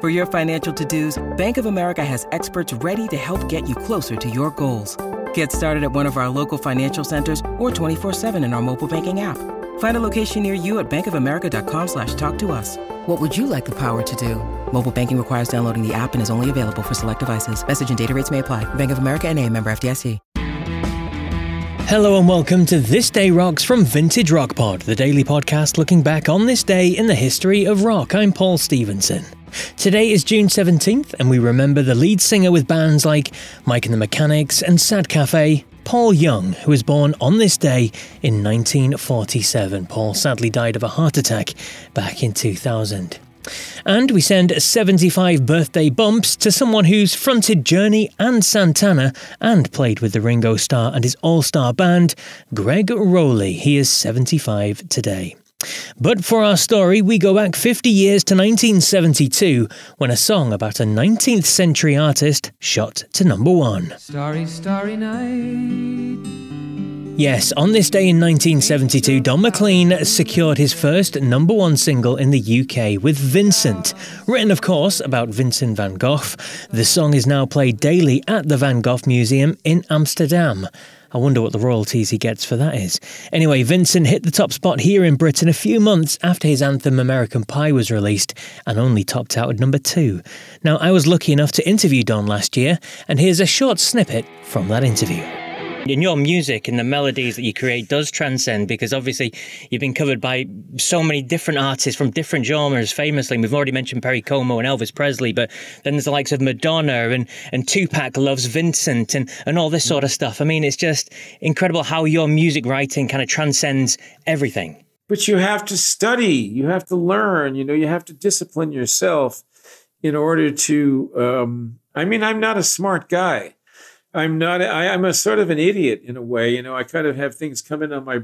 For your financial to-dos, Bank of America has experts ready to help get you closer to your goals. Get started at one of our local financial centers or 24-7 in our mobile banking app. Find a location near you at bankofamerica.com slash talk to us. What would you like the power to do? Mobile banking requires downloading the app and is only available for select devices. Message and data rates may apply. Bank of America and a member FDIC. Hello and welcome to This Day Rocks from Vintage Rock Pod, the daily podcast looking back on this day in the history of rock. I'm Paul Stevenson. Today is June 17th, and we remember the lead singer with bands like Mike and the Mechanics and Sad Cafe, Paul Young, who was born on this day in 1947. Paul sadly died of a heart attack back in 2000. And we send 75 birthday bumps to someone who's fronted Journey and Santana and played with the Ringo Starr and his all star band, Greg Rolie. He is 75 today. But for our story, we go back 50 years to 1972 when a song about a 19th century artist shot to number one. Starry, starry night. Yes, on this day in 1972, Don McLean secured his first number one single in the UK with Vincent. Written, of course, about Vincent van Gogh, the song is now played daily at the Van Gogh Museum in Amsterdam. I wonder what the royalties he gets for that is. Anyway, Vincent hit the top spot here in Britain a few months after his anthem American Pie was released and only topped out at number two. Now, I was lucky enough to interview Don last year, and here's a short snippet from that interview in your music and the melodies that you create does transcend because obviously you've been covered by so many different artists from different genres famously. We've already mentioned perry como and elvis presley but then there's the likes of madonna and, and tupac loves vincent and, and all this sort of stuff. I mean it's just incredible how your music writing kind of transcends everything. But you have to study you have to learn you know you have to discipline yourself in order to um, i mean i'm not a smart guy I'm not. I, am a sort of an idiot in a way. You know, I kind of have things come in on my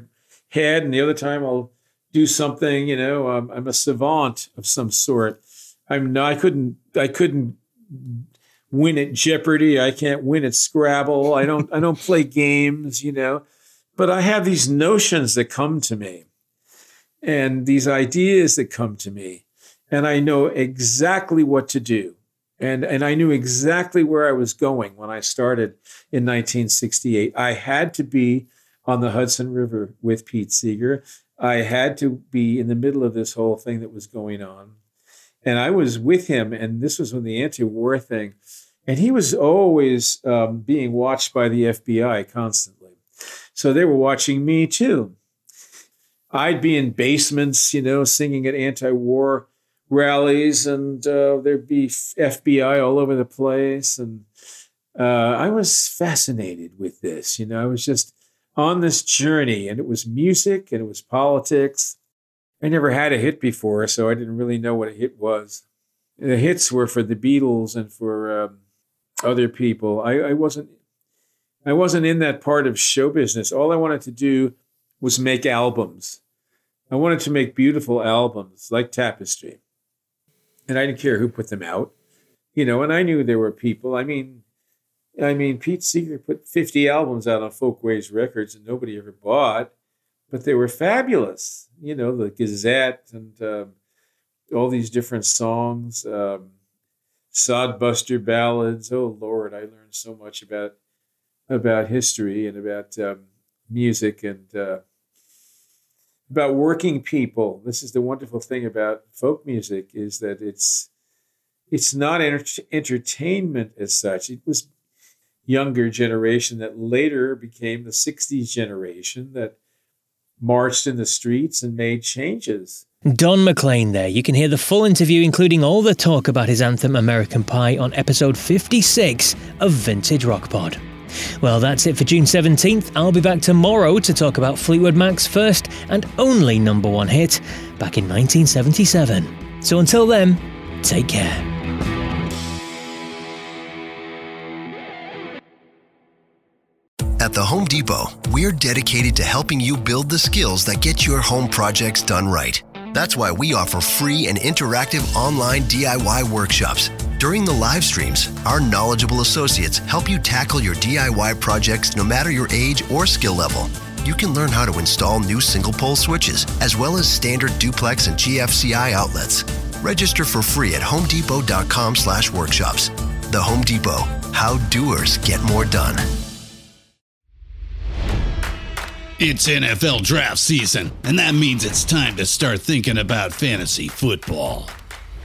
head, and the other time I'll do something. You know, um, I'm a savant of some sort. I'm not. I couldn't. I couldn't win at Jeopardy. I can't win at Scrabble. I don't. I don't play games. You know, but I have these notions that come to me, and these ideas that come to me, and I know exactly what to do and and I knew exactly where I was going when I started in 1968. I had to be on the Hudson River with Pete Seeger. I had to be in the middle of this whole thing that was going on, and I was with him. And this was when the anti-war thing, and he was always um, being watched by the FBI constantly. So they were watching me too. I'd be in basements, you know, singing at anti-war rallies, and uh, there'd be FBI all over the place. And uh, I was fascinated with this. You know, I was just on this journey, and it was music and it was politics. I never had a hit before, so I didn't really know what a hit was. The hits were for the Beatles and for um, other people. I, I wasn't. I wasn't in that part of show business. All I wanted to do was make albums. I wanted to make beautiful albums like Tapestry and I didn't care who put them out, you know. And I knew there were people. I mean, I mean, Pete Seeger put 50 albums out on Folkways Records, and nobody ever bought, but they were fabulous. You know, the Gazette and um, all these different songs, um, Sodbuster ballads. Oh Lord, I learned so much about about history and about um, music and. Uh, about working people. This is the wonderful thing about folk music is that it's it's not enter- entertainment as such. It was younger generation that later became the 60s generation that marched in the streets and made changes. Don McLean there. You can hear the full interview, including all the talk about his anthem American Pie, on episode 56 of Vintage Rock Pod. Well, that's it for June 17th. I'll be back tomorrow to talk about Fleetwood Mac's first and only number one hit back in 1977. So until then, take care. At the Home Depot, we're dedicated to helping you build the skills that get your home projects done right. That's why we offer free and interactive online DIY workshops. During the live streams, our knowledgeable associates help you tackle your DIY projects no matter your age or skill level. You can learn how to install new single pole switches, as well as standard duplex and GFCI outlets. Register for free at homedepot.com slash workshops. The Home Depot, how doers get more done. It's NFL draft season, and that means it's time to start thinking about fantasy football.